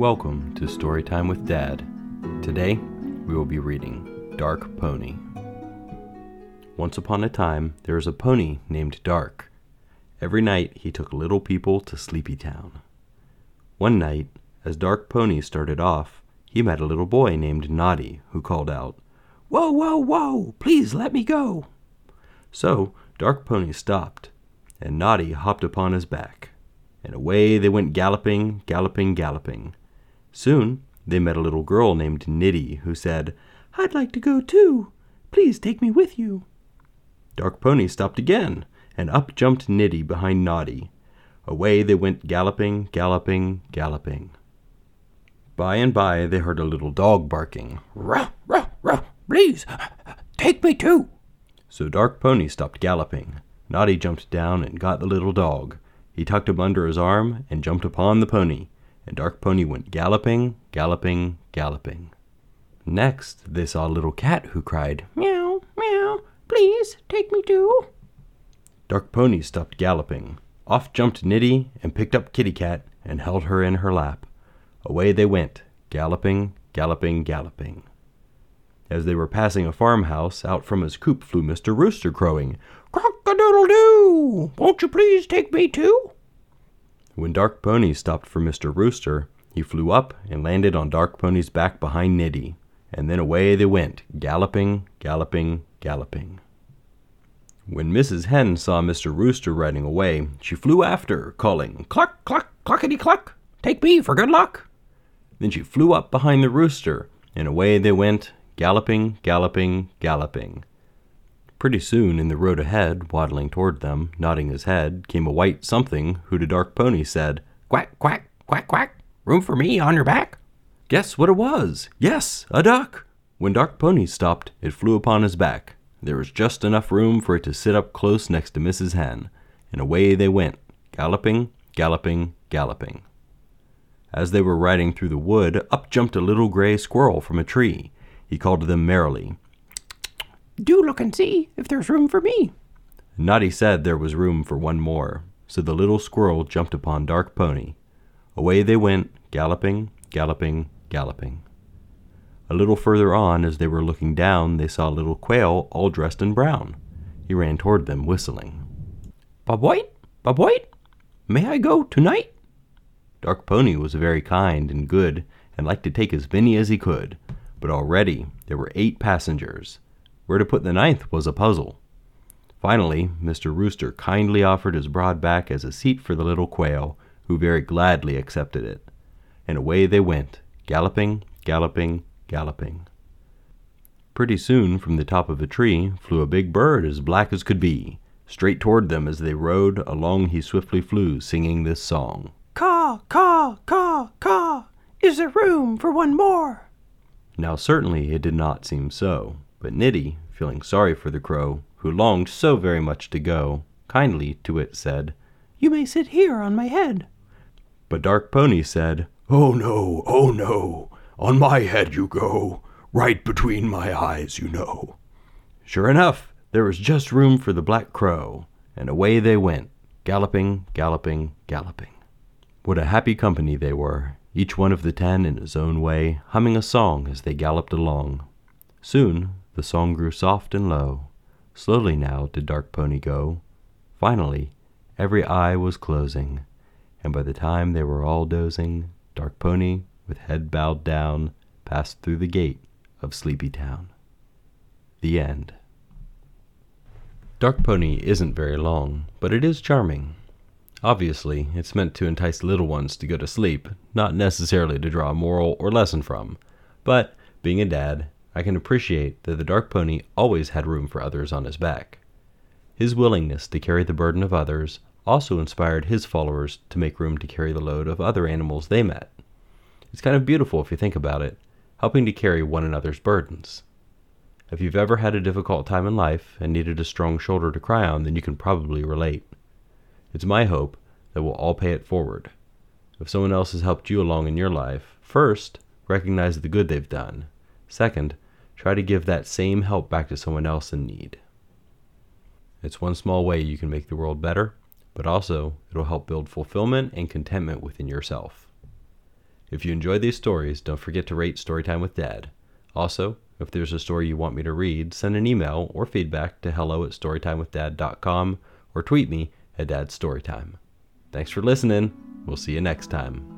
Welcome to Storytime with Dad. Today, we will be reading Dark Pony. Once upon a time, there was a pony named Dark. Every night, he took little people to Sleepy Town. One night, as Dark Pony started off, he met a little boy named Noddy who called out, Whoa, whoa, whoa, please let me go. So, Dark Pony stopped, and Noddy hopped upon his back, and away they went galloping, galloping, galloping. Soon they met a little girl named Nitty who said, I'd like to go too. Please take me with you. Dark Pony stopped again, and up jumped Nitty behind Noddy. Away they went galloping, galloping, galloping. By and by they heard a little dog barking. Ruh, ruh, ruh, please, take me too. So Dark Pony stopped galloping. Noddy jumped down and got the little dog. He tucked him under his arm and jumped upon the pony, and Dark Pony went galloping, galloping, galloping. Next, they saw a little cat who cried, Meow, meow, please take me too. Dark Pony stopped galloping. Off jumped Nitty and picked up Kitty Cat and held her in her lap. Away they went, galloping, galloping, galloping. As they were passing a farmhouse, out from his coop flew Mr. Rooster crowing, Cock a doodle doo! Won't you please take me too? When Dark Pony stopped for Mr. Rooster, he flew up and landed on Dark Pony's back behind Nitty, and then away they went, galloping, galloping, galloping. When Mrs. Hen saw Mr. Rooster riding away, she flew after, calling, Cluck, cluck, cluckety cluck! Take me for good luck! Then she flew up behind the rooster, and away they went, galloping, galloping, galloping. Pretty soon, in the road ahead, waddling toward them, nodding his head, came a white something who to Dark Pony said, Quack, quack, quack, quack! Room for me on your back? Guess what it was? Yes, a duck! When Dark Pony stopped, it flew upon his back. There was just enough room for it to sit up close next to Mrs. Hen, and away they went, galloping, galloping, galloping. As they were riding through the wood, up jumped a little gray squirrel from a tree. He called to them merrily, Do look and see if there's room for me. Noddy said there was room for one more, so the little squirrel jumped upon Dark Pony. Away they went, galloping, galloping, galloping. A little further on, as they were looking down, they saw a little quail all dressed in brown. He ran toward them, whistling. Bob White, Bob White, may I go tonight? Dark Pony was very kind and good, and liked to take as many as he could, but already there were eight passengers. Where to put the ninth was a puzzle. Finally, Mr. Rooster kindly offered his broad back as a seat for the little quail, who very gladly accepted it. And away they went, galloping, galloping, galloping. Pretty soon, from the top of a tree, flew a big bird as black as could be. Straight toward them as they rode, along he swiftly flew, singing this song. Caw, caw, caw, caw! Is there room for one more? Now certainly it did not seem so, but Nitty, feeling sorry for the crow, who longed so very much to go, kindly to it said, You may sit here on my head. But Dark Pony said, Oh no, oh no, on my head you go, right between my eyes, you know. Sure enough, there was just room for the black crow, and away they went, galloping, galloping, galloping. What a happy company they were, each one of the ten in his own way, humming a song as they galloped along. Soon the song grew soft and low. Slowly now did Dark Pony go. Finally, every eye was closing, and by the time they were all dozing, Dark Pony, with head bowed down, passed through the gate of Sleepy Town. The end. Dark Pony isn't very long, but it is charming. Obviously, it's meant to entice little ones to go to sleep, not necessarily to draw a moral or lesson from. But, being a dad, I can appreciate that the Dark Pony always had room for others on his back. His willingness to carry the burden of others also inspired his followers to make room to carry the load of other animals they met. It's kind of beautiful if you think about it, helping to carry one another's burdens. If you've ever had a difficult time in life and needed a strong shoulder to cry on, then you can probably relate. It's my hope that we'll all pay it forward. If someone else has helped you along in your life, first, recognize the good they've done. Second, try to give that same help back to someone else in need. It's one small way you can make the world better, but also it'll help build fulfillment and contentment within yourself. If you enjoy these stories, don't forget to rate Storytime with Dad. Also, if there's a story you want me to read, send an email or feedback to hello at storytimewithdad.com or tweet me at dadstorytime. Thanks for listening. We'll see you next time.